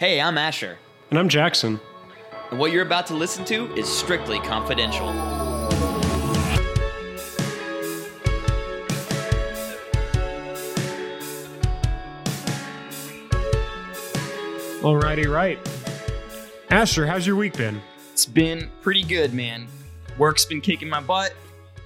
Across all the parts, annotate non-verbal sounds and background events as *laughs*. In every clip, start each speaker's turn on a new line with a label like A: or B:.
A: Hey, I'm Asher,
B: And I'm Jackson.
A: and what you're about to listen to is strictly confidential.
B: Alrighty, right. Asher, how's your week been?
A: It's been pretty good, man. Work's been kicking my butt,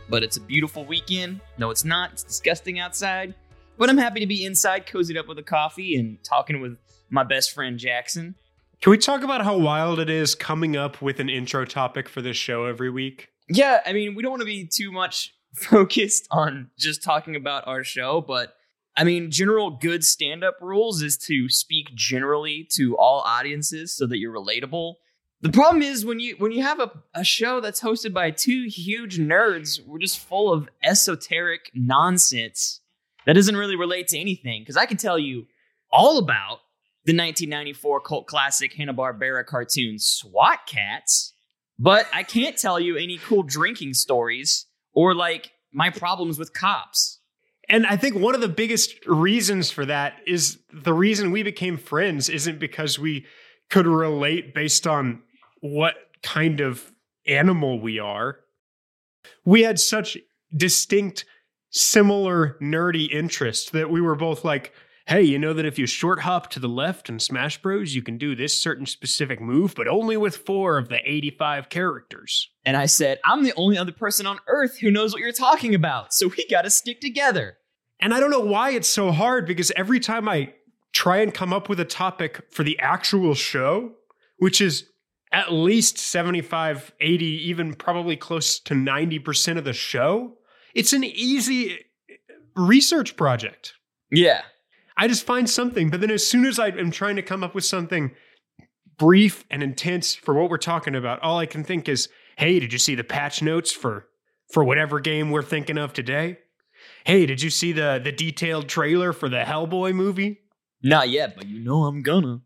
A: but it's a beautiful weekend. No, it's not. It's disgusting outside. But I'm happy to be inside, cozied up with a coffee, and talking with my best friend Jackson.
B: Can we talk about how wild it is coming up with an intro topic for this show every week?
A: Yeah, I mean, we don't want to be too much *laughs* focused on just talking about our show, but I mean, general good stand up rules is to speak generally to all audiences so that you're relatable. The problem is when you when you have a, a show that's hosted by two huge nerds, we're just full of esoteric nonsense that doesn't really relate to anything. Because I can tell you all about the 1994 cult classic Hanna-Barbera cartoon SWAT Kats, but I can't tell you any cool drinking stories or like my problems with cops.
B: And I think one of the biggest reasons for that is the reason we became friends isn't because we could relate based on what kind of animal we are. We had such distinct, similar nerdy interests that we were both like, hey, you know that if you short hop to the left in Smash Bros, you can do this certain specific move, but only with four of the 85 characters.
A: And I said, I'm the only other person on earth who knows what you're talking about, so we gotta stick together.
B: And I don't know why it's so hard because every time I try and come up with a topic for the actual show, which is at least 75, 80, even probably close to 90% of the show, it's an easy uh, research project.
A: Yeah.
B: I just find something, but then as soon as I am trying to come up with something brief and intense for what we're talking about, all I can think is, "Hey, did you see the patch notes for for whatever game we're thinking of today?" Hey, did you see the the detailed trailer for the Hellboy movie?
A: Not yet, but you know I'm gonna.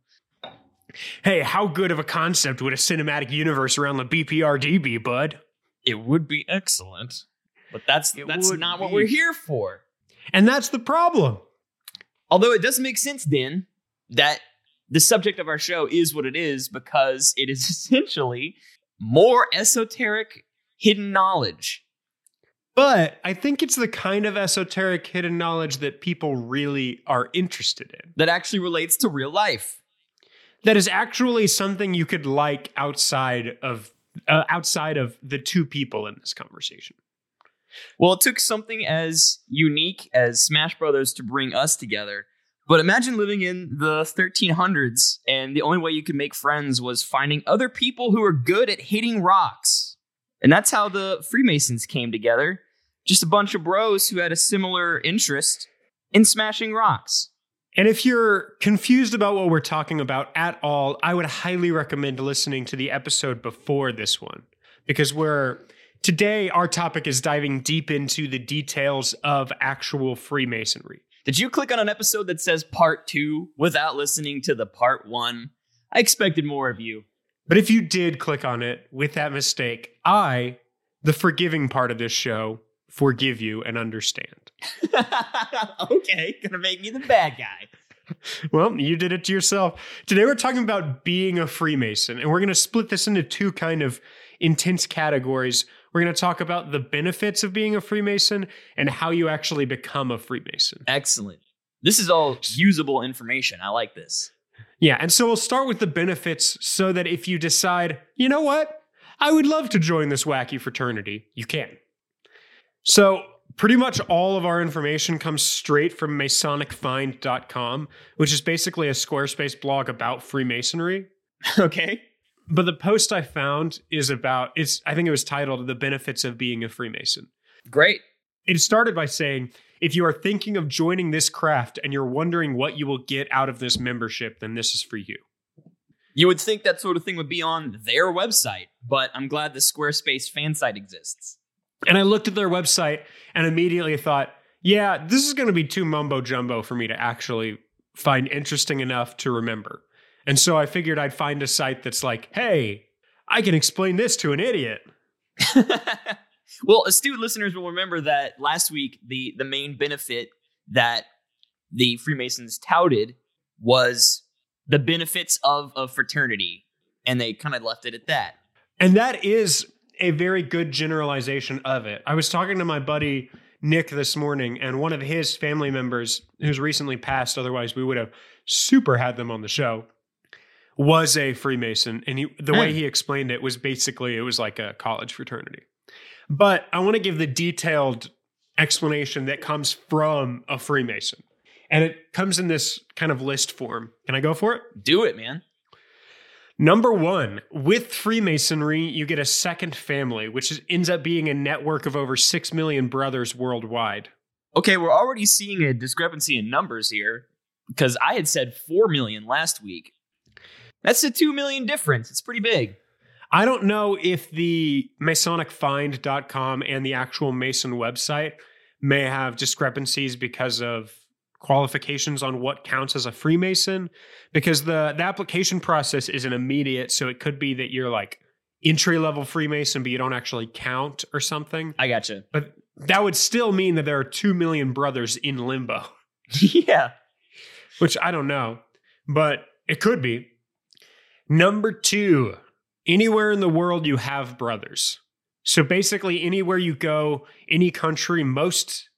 B: Hey, how good of a concept would a cinematic universe around the BPRD be, bud?
A: It would be excellent. But that's
B: It
A: that's not what we're here for.
B: And that's the problem.
A: Although it doesn't make sense then that the subject of our show is what it is because it is *laughs* essentially more esoteric hidden knowledge.
B: But I think it's the kind of esoteric hidden knowledge that people really are interested in.
A: that actually relates to real life.
B: that is actually something you could like outside of uh, outside of the two people in this conversation.
A: Well, it took something as unique as Smash Brothers to bring us together. But imagine living in the 1300s and the only way you could make friends was finding other people who are good at hitting rocks. And that's how the Freemasons came together. Just a bunch of bros who had a similar interest in smashing rocks.
B: And if you're confused about what we're talking about at all, I would highly recommend listening to the episode before this one because we're today our topic is diving deep into the details of actual Freemasonry.
A: Did you click on an episode that says part two without listening to the part one? I expected more of you.
B: But if you did click on it with that mistake, I, the forgiving part of this show, forgive you and understand. *laughs*
A: okay, gonna make me the bad guy. *laughs*
B: Well, you did it to yourself. Today we're talking about being a Freemason, and we're going to split this into two kind of intense categories. We're going to talk about the benefits of being a Freemason and how you actually become a Freemason.
A: Excellent. This is all usable information. I like this.
B: Yeah, and so we'll start with the benefits so that if you decide, you know what, I would love to join this wacky fraternity, you can. So, pretty much all of our information comes straight from MasonicFind.com, which is basically a Squarespace blog about Freemasonry. *laughs*
A: Okay.
B: But the post I found is about it's I think it was titled The Benefits of Being a Freemason.
A: Great.
B: It started by saying, if you are thinking of joining this craft and you're wondering what you will get out of this membership, then this is for you.
A: You would think that sort of thing would be on their website, but I'm glad the Squarespace fan site exists.
B: And I looked at their website and immediately thought, yeah, this is going to be too mumbo jumbo for me to actually find interesting enough to remember. And so I figured I'd find a site that's like, hey, I can explain this to an idiot. *laughs*
A: well, astute listeners will remember that last week the the main benefit that the Freemasons touted was the benefits of a fraternity, and they kind of left it at that.
B: And that is a very good generalization of it. I was talking to my buddy Nick this morning, and one of his family members, who's recently passed, otherwise we would have super had them on the show, was a Freemason. And he, the way
A: Hmm.
B: he explained it was basically it was like a college fraternity. But I want to give the detailed explanation that comes from a Freemason. And it comes in this kind of list form. Can I go for it?
A: Do it, man.
B: Number one, with Freemasonry, you get a second family, which is, ends up being a network of over 6 million brothers worldwide.
A: Okay, we're already seeing a discrepancy in numbers here because I had said 4 million last week. That's a 2 million difference. It's pretty big.
B: I don't know if the MasonicFind.com and the actual Mason website may have discrepancies because of qualifications on what counts as a Freemason, because the, the application process isn't immediate. So it could be that you're like entry level Freemason, but you don't actually count or something.
A: I gotcha.
B: But that would still mean that there are 2 million brothers in limbo. *laughs*
A: yeah.
B: which I don't know, but it could be. Number two, anywhere in the world you have brothers. So basically, anywhere you go, any country, most,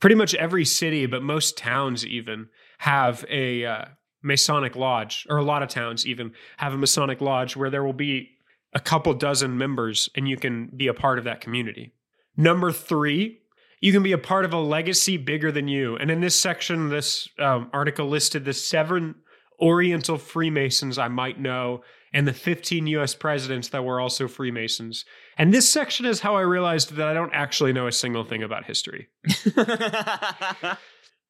B: pretty much every city, but most towns even have a uh, Masonic lodge, or a lot of towns even have a Masonic lodge where there will be a couple dozen members and you can be a part of that community. Number three, you can be a part of a legacy bigger than you. And in this section, this um, article listed the seven Oriental Freemasons I might know and the 15 US presidents that were also Freemasons. And this section is how I realized that I don't actually know a single thing about history. *laughs*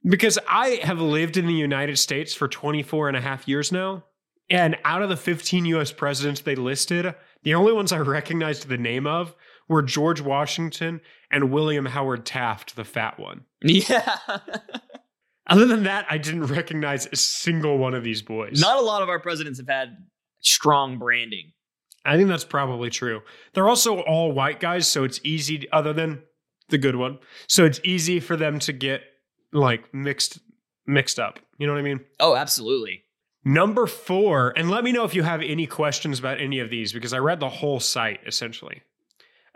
B: Because I have lived in the United States for 24 and a half years now. And out of the 15 US presidents they listed, the only ones I recognized the name of were George Washington and William Howard Taft, the fat one. *laughs*
A: yeah.
B: Other than that, I didn't recognize a single one of these boys.
A: Not a lot of our presidents have had strong branding.
B: I think that's probably true. They're also all white guys, so it's easy, to- other than the good one. So it's easy for them to get like mixed mixed up. You know what I mean?
A: Oh, absolutely.
B: Number four, and let me know if you have any questions about any of these because I read the whole site essentially.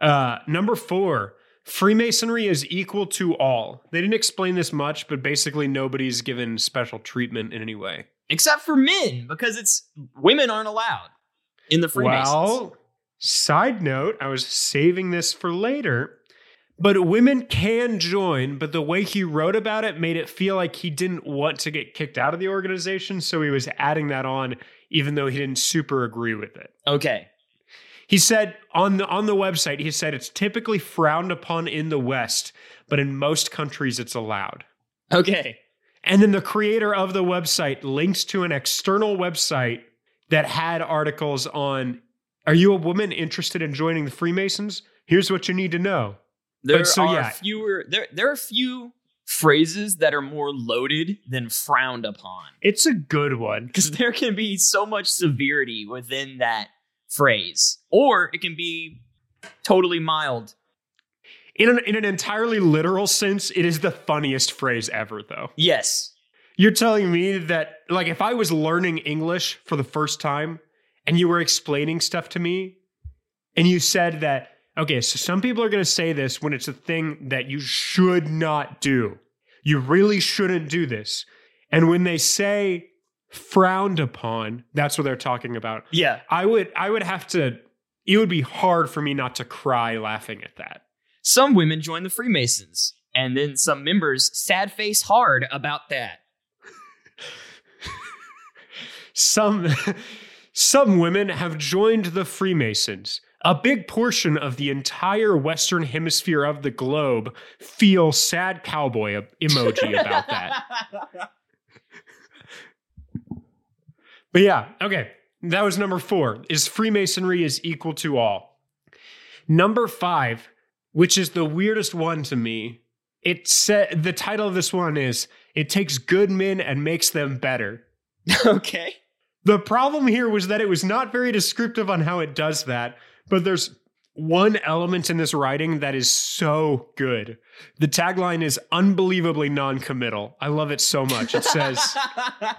B: Uh, number four, Freemasonry is equal to all. They didn't explain this much, but basically nobody's given special treatment in any way.
A: Except for men, because it's women aren't allowed in the Freemasons.
B: Well, side note, I was saving this for later. But women can join, but the way he wrote about it made it feel like he didn't want to get kicked out of the organization. So he was adding that on, even though he didn't super agree with it.
A: okay.
B: He said on the on the website, he said it's typically frowned upon in the West, but in most countries it's allowed.
A: Okay.
B: And then the creator of the website links to an external website that had articles on Are you a woman interested in joining the Freemasons? Here's what you need to know.
A: There
B: so,
A: are
B: yeah.
A: fewer there there are a few phrases that are more loaded than frowned upon.
B: It's a good one. *laughs*
A: Because there can be so much severity within that phrase. Or it can be totally mild.
B: In an, in an entirely literal sense, it is the funniest phrase ever, though.
A: Yes.
B: You're telling me that, like, if I was learning English for the first time and you were explaining stuff to me and you said that, okay, so some people are going to say this when it's a thing that you should not do. You really shouldn't do this. And when they say frowned upon, that's what they're talking about.
A: Yeah.
B: I would I would have to it would be hard for me not to cry laughing at that.
A: Some women join the Freemasons, and then some members sad face hard about that. *laughs*
B: Some *laughs* some women have joined the Freemasons. A big portion of the entire western hemisphere of the globe feel sad cowboy emoji about that. *laughs* But yeah, okay. That was number 4. Is Freemasonry is equal to all. Number 5, which is the weirdest one to me. It said the title of this one is It takes good men and makes them better. *laughs*
A: okay.
B: The problem here was that it was not very descriptive on how it does that, but there's one element in this writing that is so good. The tagline is unbelievably non committal. I love it so much. It says,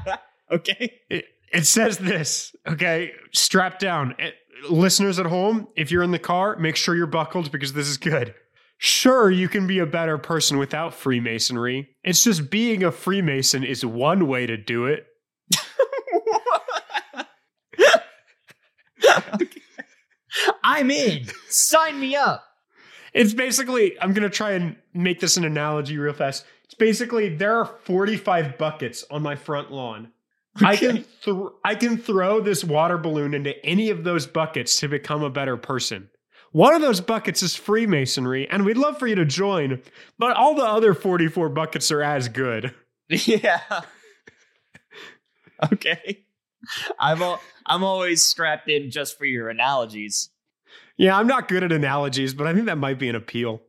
B: *laughs*
A: Okay.
B: It, it says this, okay? Strap down. Eh, listeners at home, if you're in the car, make sure you're buckled because this is good. Sure, you can be a better person without Freemasonry. It's just being a Freemason is one way to do it. *laughs*
A: I'm in. Sign me up.
B: It's basically, I'm going to try and make this an analogy real fast. It's basically there are 45 buckets on my front lawn. I can th- I can throw this water balloon into any of those buckets to become a better person. One of those buckets is Freemasonry, and we'd love for you to join, but all the other 44 buckets are as good. *laughs*
A: Yeah. *laughs* okay. I'm al- I'm always strapped in just for your analogies.
B: Yeah, I'm not good at analogies, but I think that might be an appeal.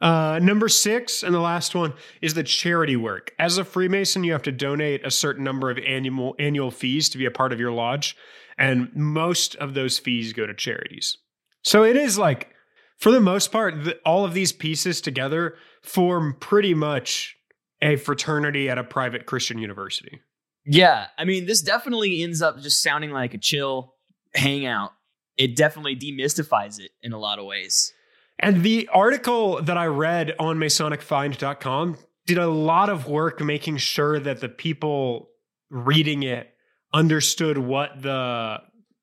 B: Uh, number six, and the last one, is the charity work. As a Freemason, you have to donate a certain number of annual annual fees to be a part of your lodge, and most of those fees go to charities. So it is like, for the most part, the, all of these pieces together form pretty much a fraternity at a private Christian university.
A: Yeah, I mean, this definitely ends up just sounding like a chill hangout. It definitely demystifies it in a lot of ways.
B: And the article that I read on MasonicFind.com did a lot of work making sure that the people reading it understood what the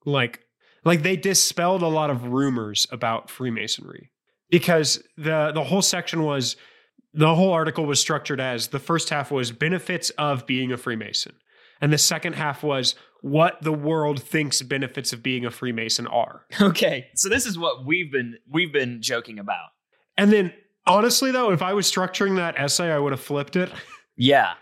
B: like like they dispelled a lot of rumors about Freemasonry. Because the the whole section was the whole article was structured as the first half was benefits of being a Freemason and the second half was what the world thinks benefits of being a Freemason are. *laughs*
A: Okay, so this is what we've been we've been joking about.
B: And then honestly though, if I was structuring that essay, I would have flipped it.
A: Yeah.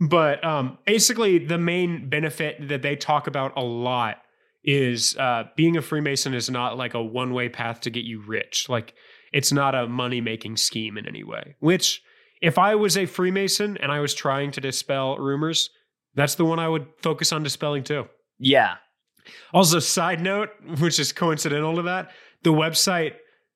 B: But um, basically, the main benefit that they talk about a lot is uh, being a Freemason is not like a one way path to get you rich. Like, it's not a money making scheme in any way. Which, if I was a Freemason and I was trying to dispel rumors, that's the one I would focus on dispelling too.
A: Yeah.
B: Also, side note, which is coincidental to that, the website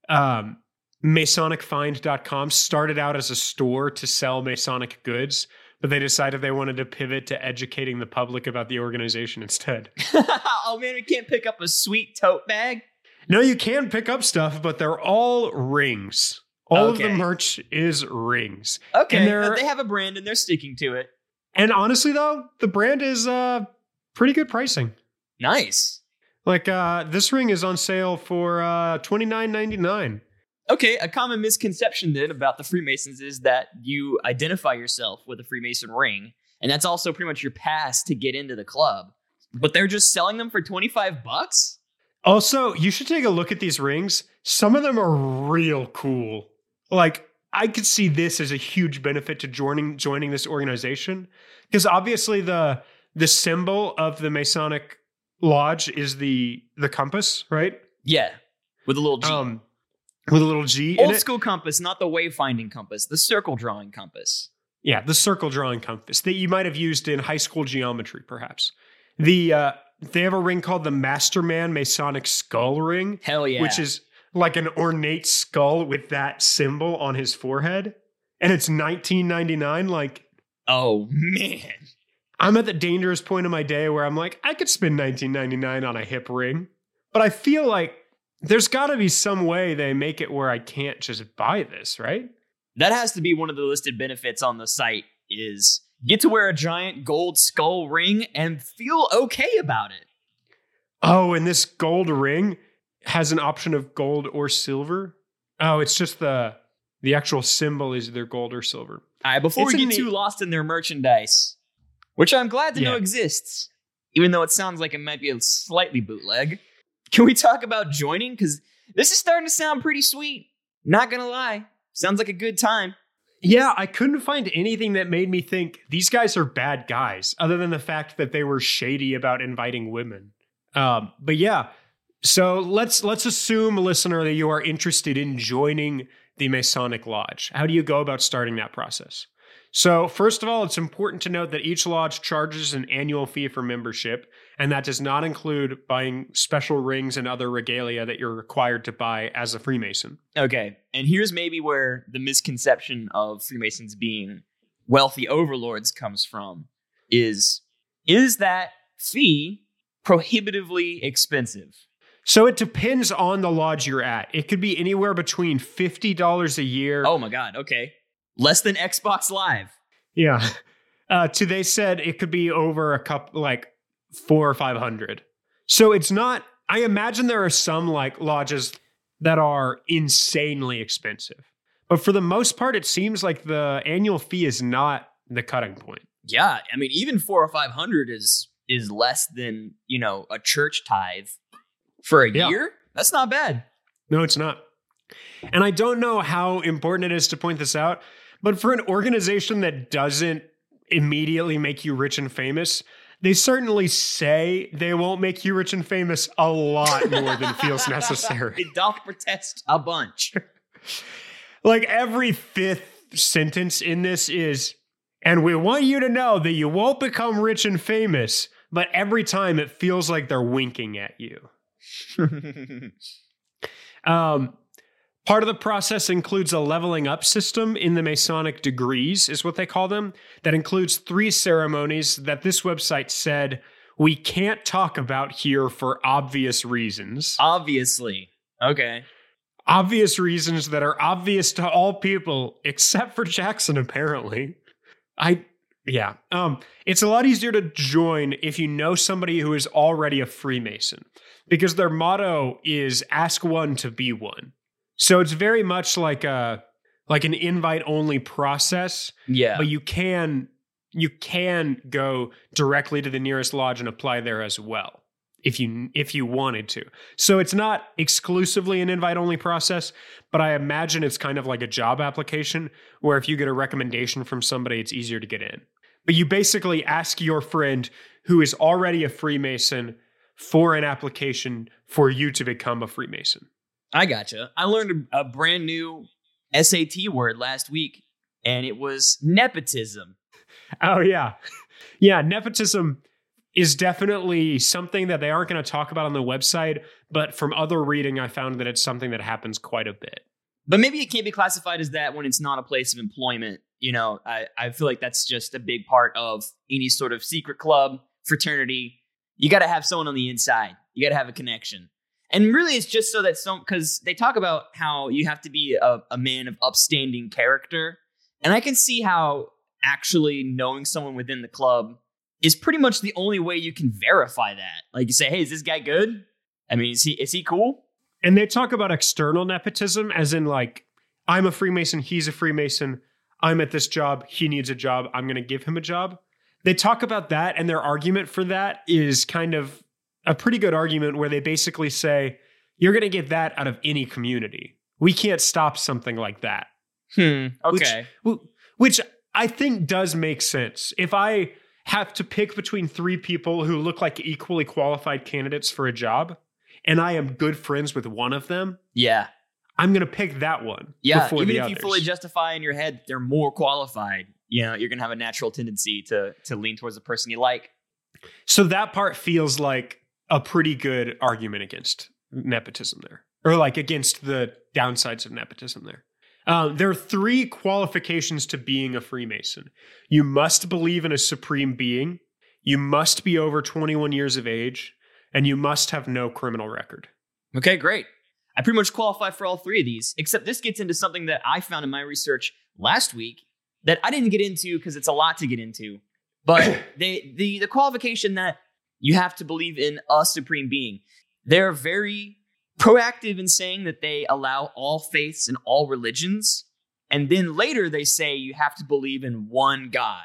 B: um, MasonicFind.com started out as a store to sell Masonic goods, but they decided they wanted to pivot to educating the public about the organization instead. *laughs*
A: oh man, we can't pick up a sweet tote bag.
B: No, you can pick up stuff, but they're all rings. All of the merch is rings.
A: Okay,
B: And
A: they have a brand and they're sticking to it.
B: And honestly, though, the brand is uh, pretty good pricing.
A: Nice.
B: Like uh, this ring is on sale for uh, twenty nine ninety nine.
A: Okay, a common misconception then about the Freemasons is that you identify yourself with a Freemason ring, and that's also pretty much your pass to get into the club. But they're just selling them for 25 bucks?
B: Also, you should take a look at these rings. Some of them are real cool. Like I could see this as a huge benefit to joining joining this organization because obviously the the symbol of the Masonic lodge is the the compass, right?
A: Yeah, with a little G.
B: Um with a little G in
A: Old
B: it.
A: school compass, not the wayfinding compass, the circle drawing compass.
B: Yeah, the circle drawing compass that you might have used in high school geometry, perhaps. The uh, they have a ring called the Masterman Masonic Skull Ring,
A: Hell yeah.
B: which is like an ornate skull with that symbol on his forehead, and it's 1999. Like
A: oh man.
B: I'm at the dangerous point of my day where I'm like, I could spend 1999 on a hip ring, but I feel like there's got to be some way they make it where I can't just buy this, right?
A: That has to be one of the listed benefits on the site is get to wear a giant gold skull ring and feel okay about it.
B: Oh, and this gold ring has an option of gold or silver. Oh, it's just the the actual symbol is either gold or silver.
A: All right, before
B: It's
A: we get
B: the-
A: too lost in their merchandise, which I'm glad to know exists, even though it sounds like it might be a slightly bootleg, can we talk about joining? Because this is starting to sound pretty sweet. Not gonna lie, sounds like a good time.
B: Yeah, I couldn't find anything that made me think these guys are bad guys, other than the fact that they were shady about inviting women. Um, but yeah, so let's let's assume, listener, that you are interested in joining the Masonic Lodge. How do you go about starting that process? So, first of all, it's important to note that each lodge charges an annual fee for membership, and that does not include buying special rings and other regalia that you're required to buy as a Freemason.
A: Okay, and here's maybe where the misconception of Freemasons being wealthy overlords comes from is is that fee prohibitively expensive?
B: So it depends on the lodge you're at. It could be anywhere between $50 a year.
A: Oh my God. Okay. Less than Xbox Live.
B: Yeah. Uh, to they said it could be over a couple, like four or 500. So it's not, I imagine there are some like lodges that are insanely expensive. But for the most part, it seems like the annual fee is not the cutting point.
A: Yeah. I mean, even four or 500 is, is less than, you know, a church tithe for a
B: Yeah.
A: year. That's not bad.
B: No, it's not. And I don't know how important it is to point this out, but for an organization that doesn't immediately make you rich and famous, they certainly say they won't make you rich and famous a lot more than feels *laughs* necessary.
A: It doth protest a bunch. *laughs*
B: Like every fifth sentence in this is, and we want you to know that you won't become rich and famous, but every time it feels like they're winking at you. *laughs* Um, part of the process includes a leveling up system in the Masonic degrees, is what they call them. That includes three ceremonies that this website said we can't talk about here for obvious reasons.
A: Obviously. Okay.
B: obvious reasons that are obvious to all people *laughs* except for Jackson, apparently. I. Yeah. Um, it's a lot easier to join if you know somebody who is already a Freemason because their motto is ask one to be one. So it's very much like a like an invite only process,
A: Yeah.
B: but you can you can go directly to the nearest lodge and apply there as well if you if you wanted to. So it's not exclusively an invite only process, but I imagine it's kind of like a job application where if you get a recommendation from somebody it's easier to get in. But you basically ask your friend who is already a Freemason for an application for you to become a Freemason.
A: I gotcha. I learned a, brand new SAT word last week, and it was nepotism.
B: Oh yeah. Yeah, nepotism is definitely something that they aren't going to talk about on the website, but from other reading I found that it's something that happens quite a bit.
A: But maybe it can't be classified as that when it's not a place of employment. You know, I, I feel like that's just a big part of any sort of secret club, fraternity. You got to have someone on the inside, you got to have a connection. And really, it's just so that some, because they talk about how you have to be a, a man of upstanding character. And I can see how actually knowing someone within the club is pretty much the only way you can verify that. Like you say, hey, is this guy good? I mean, is he is he cool?
B: And they talk about external nepotism as in like I'm a Freemason, he's a Freemason, I'm at this job, he needs a job, I'm going to give him a job. They talk about that and their argument for that is kind of a pretty good argument where they basically say you're going to get that out of any community. We can't stop something like that.
A: Hmm. Okay.
B: Wh- Which I think does make sense. If I have to pick between three people who look like equally qualified candidates for a job, and I am good friends with one of them,
A: yeah.
B: I'm going to pick that one.
A: Yeah, even if
B: others.
A: you fully justify in your head they're more qualified, you know, you're gonna have a natural tendency to to lean towards the person you like.
B: so that part feels like a pretty good argument against nepotism there, or like against the downsides of nepotism there. Um, there are three qualifications to being a Freemason. You must believe in a supreme being. You must be over 21 years of age, and you must have no criminal record.
A: Okay, great. I pretty much qualify for all three of these, except this gets into something that I found in my research last week that I didn't get into because it's a lot to get into. But *coughs* they the the qualification that you have to believe in a supreme being. They're very proactive in saying that they allow all faiths and all religions. And then later they say you have to believe in one God.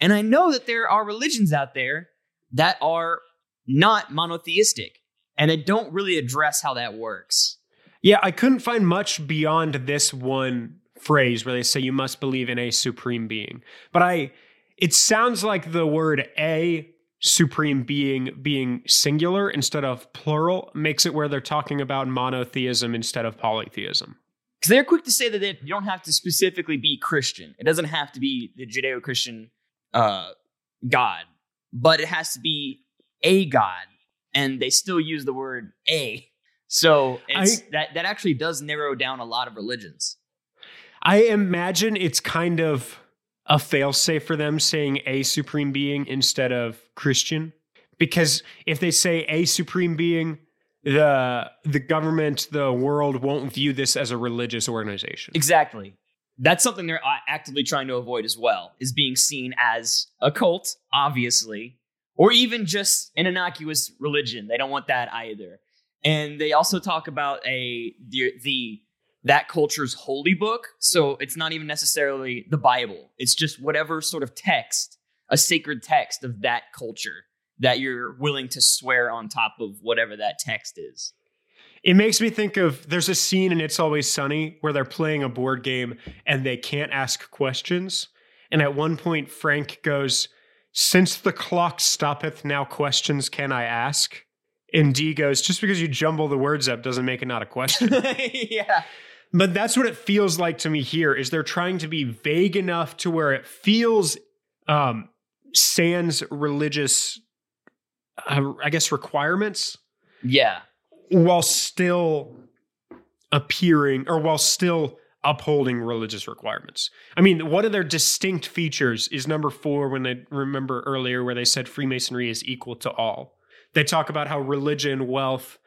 A: And I know that there are religions out there that are not monotheistic and they don't really address how that works.
B: Yeah, I couldn't find much beyond this one phrase where they say you must believe in a supreme being. But I it sounds like the word a supreme being being singular instead of plural makes it where they're talking about monotheism instead of polytheism.
A: Because they're quick to say that you don't have to specifically be Christian. It doesn't have to be the Judeo Christian uh, God, but it has to be a God. And they still use the word a. So it's, that, that actually does narrow down a lot of religions.
B: I imagine it's kind of a failsafe for them saying a supreme being instead of Christian. Because if they say a supreme being, the the government, the world won't view this as a religious organization.
A: Exactly. That's something they're uh, actively trying to avoid as well, is being seen as a cult, obviously, or even just an innocuous religion. They don't want that either. And they also talk about a the, the that culture's holy book. So it's not even necessarily the Bible. It's just whatever sort of text, a sacred text of that culture that you're willing to swear on top of whatever that text is.
B: It makes me think of there's a scene in It's Always Sunny where they're playing a board game and they can't ask questions. And at one point, Frank goes, Since the clock stoppeth, now questions can I ask? And D goes, Just because you jumble the words up doesn't make it not a question. *laughs*
A: yeah.
B: but that's what it feels like to me here is they're trying to be vague enough to where it feels um sans religious uh, i guess requirements
A: Yeah.
B: while still appearing or while still upholding religious requirements. I mean, one of their distinct features is number four when they remember earlier where they said Freemasonry is equal to all. They talk about how religion, wealth,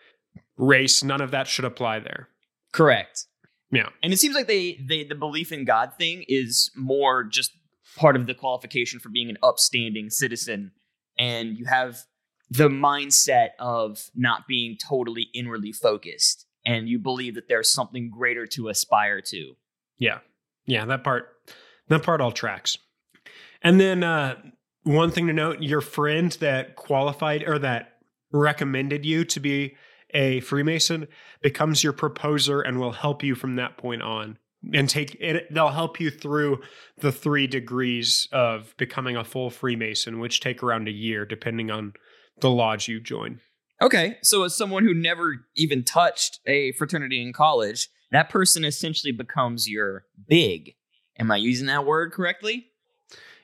B: race, none of that should apply there.
A: Correct.
B: Yeah.
A: And it seems like they they the belief in God thing is more just part of the qualification for being an upstanding citizen and you have the mindset of not being totally inwardly focused and you believe that there's something greater to aspire to.
B: Yeah. Yeah, that part that part all tracks. And then uh one thing to note, your friend that qualified or that recommended you to be a Freemason becomes your proposer and will help you from that point on. And take it they'll help you through the 3 degrees of becoming a full Freemason, which take around a year depending on the lodge you join.
A: Okay, so as someone who never even touched a fraternity in college, that person essentially becomes your big. Am I using that word correctly?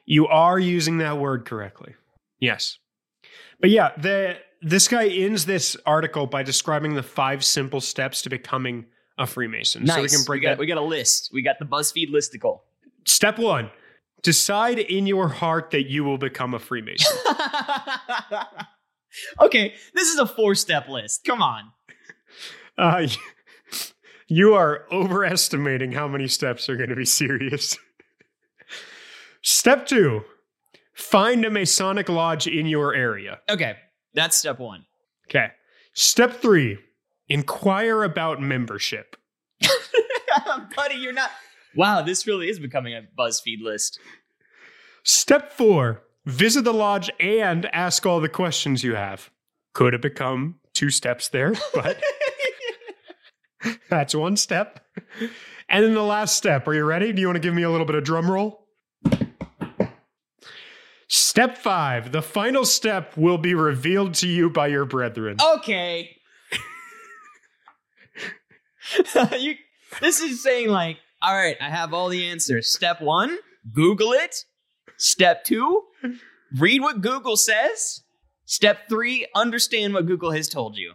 B: You are using that word correctly. Yes. But yeah, the this guy ends this article by describing the five simple steps to becoming a Freemason.
A: Nice.
B: So we can break
A: got,
B: that.
A: we got a list. We got the BuzzFeed listicle.
B: Step one: decide in your heart that you will become a Freemason. *laughs*
A: okay, this is a four-step list. Come on.
B: uh, *laughs* you are overestimating how many steps are going to be serious. Step two: find a Masonic lodge in your area.
A: Okay, that's step one.
B: Okay. Step three: inquire about membership. *laughs* *laughs*
A: Buddy, you're not. Wow, this really is becoming a BuzzFeed list.
B: Step four visit the lodge and ask all the questions you have. Could have become two steps there, *laughs* but that's one step. And then the last step. Are you ready? Do you want to give me a little bit of drum roll? Step five the final step will be revealed to you by your brethren.
A: okay. *laughs* you, this is saying like, all right, I have all the answers. Step one, Google it. Step two, read what Google says. Step three, understand what Google has told you.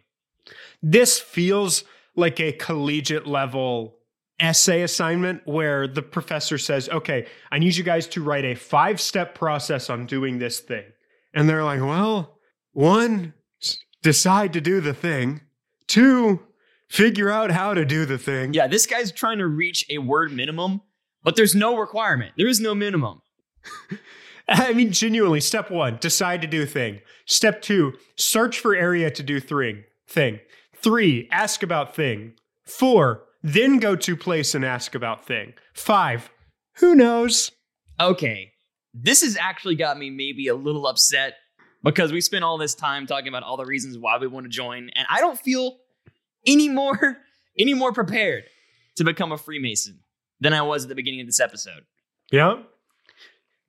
B: This feels like a collegiate level essay assignment where the professor says, okay, I need you guys to write a five step process on doing this thing. And they're like, well, one, decide to do the thing. Two, figure out how to do the thing.
A: Yeah, this guy's trying to reach a word minimum, but there's no requirement. There is no minimum. *laughs*
B: I mean, genuinely, step one, decide to do thing. Step two, search for area to do thing. Thing. Three, ask about thing. Four, then go to place and ask about thing. Five, who knows?
A: Okay, this has actually got me maybe a little upset because we spent all this time talking about all the reasons why we want to join, and I don't feel any more *laughs* any more prepared to become a Freemason than I was at the beginning of this episode.
B: Yeah.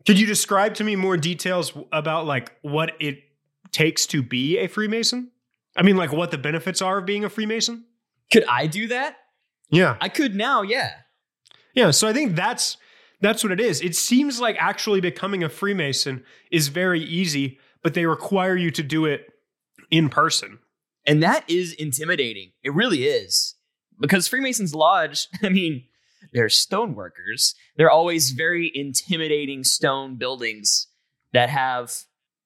B: Could you describe to me more details about like what it takes to be a Freemason? I mean, like what the benefits are of being a Freemason?
A: Could I do that?
B: Yeah.
A: I could now, yeah.
B: Yeah, so I think that's that's what it is. It seems like actually becoming a Freemason is very easy, but they require you to do it in person.
A: And that is intimidating. It really is. Because Freemason's Lodge, *laughs* I mean, they're stoneworkers. They're always very intimidating stone buildings that have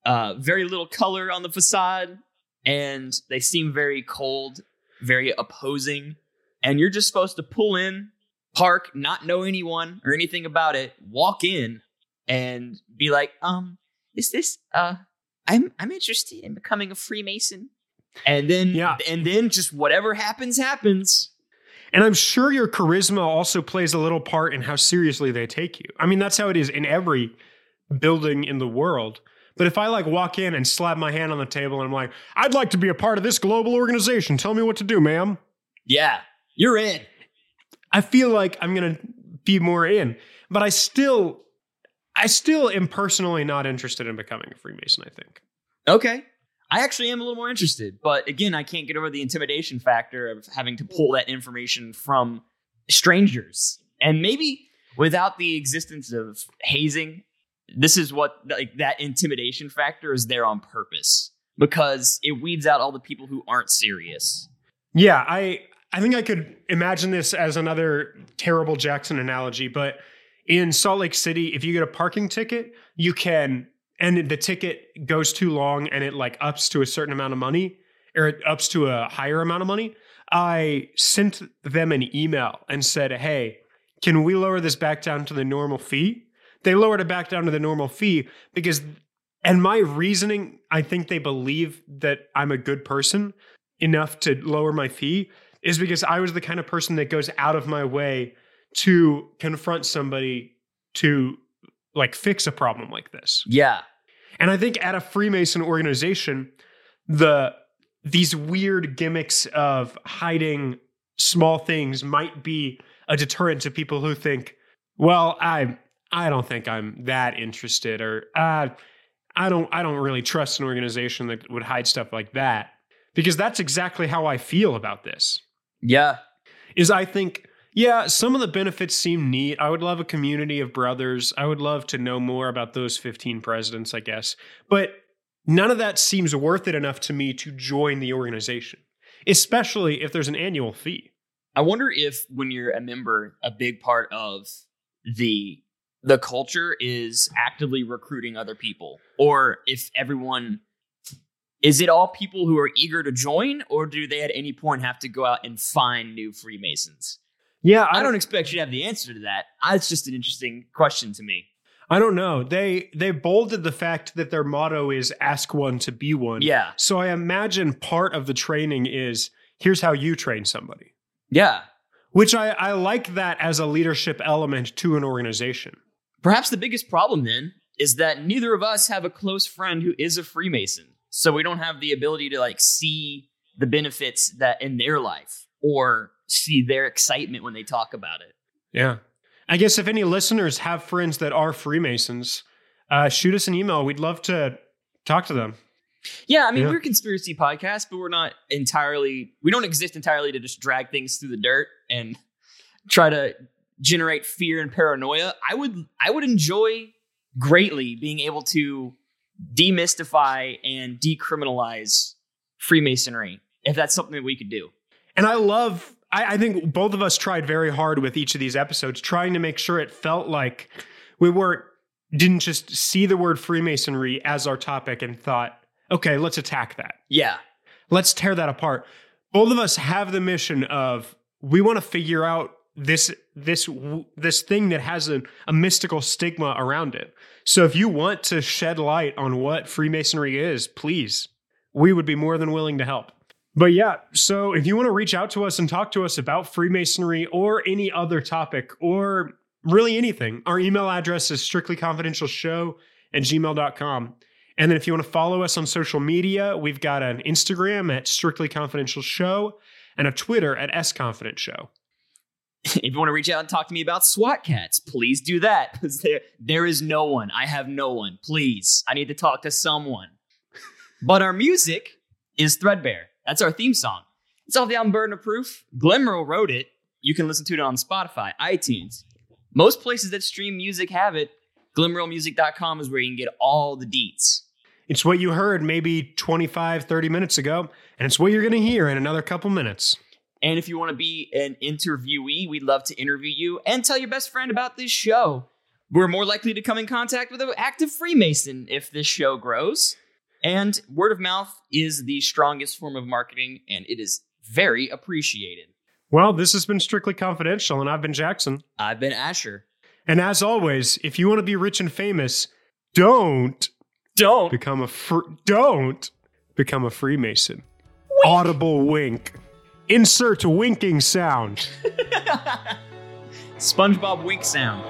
A: uh, very little color on the facade, and they seem very cold, very opposing. And you're just supposed to pull in, park, not know anyone or anything about it, walk in, and be like, um, is this uh I'm I'm interested in becoming a Freemason. And then
B: Yeah.
A: and then just whatever happens, happens.
B: And I'm sure your charisma also plays a little part in how seriously they take you. I mean, that's how it is in every building in the world. But if I like walk in and slap my hand on the table and I'm like, I'd like to be a part of this global organization. Tell me what to do, ma'am.
A: Yeah, you're in.
B: I feel like I'm going to be more in. But I still I still am personally not interested in becoming a Freemason, I think.
A: Okay. I actually am a little more interested, but again, I can't get over the intimidation factor of having to pull that information from strangers. And maybe without the existence of hazing, this is what like that intimidation factor is there on purpose because it weeds out all the people who aren't serious.
B: Yeah, I I think I could imagine this as another terrible Jackson analogy, but in Salt Lake City, if you get a parking ticket, you can and the ticket goes too long and it like ups to a certain amount of money or it ups to a higher amount of money. I sent them an email and said, "Hey, can we lower this back down to the normal fee?" They lowered it back down to the normal fee because and my reasoning, I think they believe that I'm a good person enough to lower my fee is because I was the kind of person that goes out of my way to confront somebody to like fix a problem like this.
A: Yeah.
B: And I think at a Freemason organization, the these weird gimmicks of hiding small things might be a deterrent to people who think, well, I I don't think I'm that interested or uh, I don't I don't really trust an organization that would hide stuff like that. Because that's exactly how I feel about this
A: Yeah.
B: is I think, yeah, some of the benefits seem neat. I would love a community of brothers. I would love to know more about those 15 presidents, I guess. But none of that seems worth it enough to me to join the organization, especially if there's an annual fee.
A: I wonder if when you're a member, a big part of the the culture is actively recruiting other people, or if everyone is it all people who are eager to join, or do they at any point have to go out and find new Freemasons?
B: Yeah,
A: I don't expect you to have the answer to that. I- It's just an interesting question to me.
B: I don't know. They they bolded the fact that their motto is ask one to be one.
A: Yeah,
B: So I imagine part of the training is here's how you train somebody.
A: yeah.
B: Which I, I like that as a leadership element to an organization.
A: Perhaps the biggest problem then is that neither of us have a close friend who is a Freemason. So we don't have the ability to like see the benefits that in their life or see their excitement when they talk about it.
B: Yeah. I guess if any listeners have friends that are Freemasons, uh, shoot us an email. We'd love to talk to them.
A: Yeah, I mean,
B: Yeah.
A: we're a conspiracy podcast, but we're not entirely, we don't exist entirely to just drag things through the dirt and try to generate fear and paranoia. I would, I would enjoy greatly being able to demystify and decriminalize Freemasonry if that's something that we could do.
B: And I love, I, I think both of us tried very hard with each of these episodes, trying to make sure it felt like we weren't, didn't just see the word Freemasonry as our topic and thought, okay, let's attack that.
A: Yeah.
B: let's tear that apart. Both of us have the mission of we want to figure out this this this thing that has a, a mystical stigma around it. So if you want to shed light on what Freemasonry is, please, we would be more than willing to help. But yeah, so if you want to reach out to us and talk to us about Freemasonry or any other topic or really anything, our email address is strictlyconfidentialshow at gmail.com. And then if you want to follow us on social media, we've got an Instagram at Strictly Confidential Show and a Twitter at S Confident Show. *laughs*
A: if you want to reach out and talk to me about SWAT Kats, please do that because there there is no one. I have no one. Please, I need to talk to someone. but our music is Threadbare. That's our theme song. It's off the album Burden of Proof. Glenmerle wrote it. You can listen to it on Spotify, iTunes. Most places that stream music have it. GlenmerleMusic.com is where you can get all the deets.
B: It's what you heard maybe 25, 30 minutes ago, and it's what you're going to hear in another couple minutes.
A: And if you want to be an interviewee, we'd love to interview you and tell your best friend about this show. We're more likely to come in contact with an active Freemason if this show grows. And word of mouth is the strongest form of marketing, and it is very appreciated.
B: Well, this has been strictly confidential, and I've been Jackson.
A: I've been Asher.
B: And as always, if you want to be rich and famous, don't
A: Don't.
B: become a fr- don't become a Freemason. Audible wink. Insert winking sound. *laughs*
A: SpongeBob wink sound.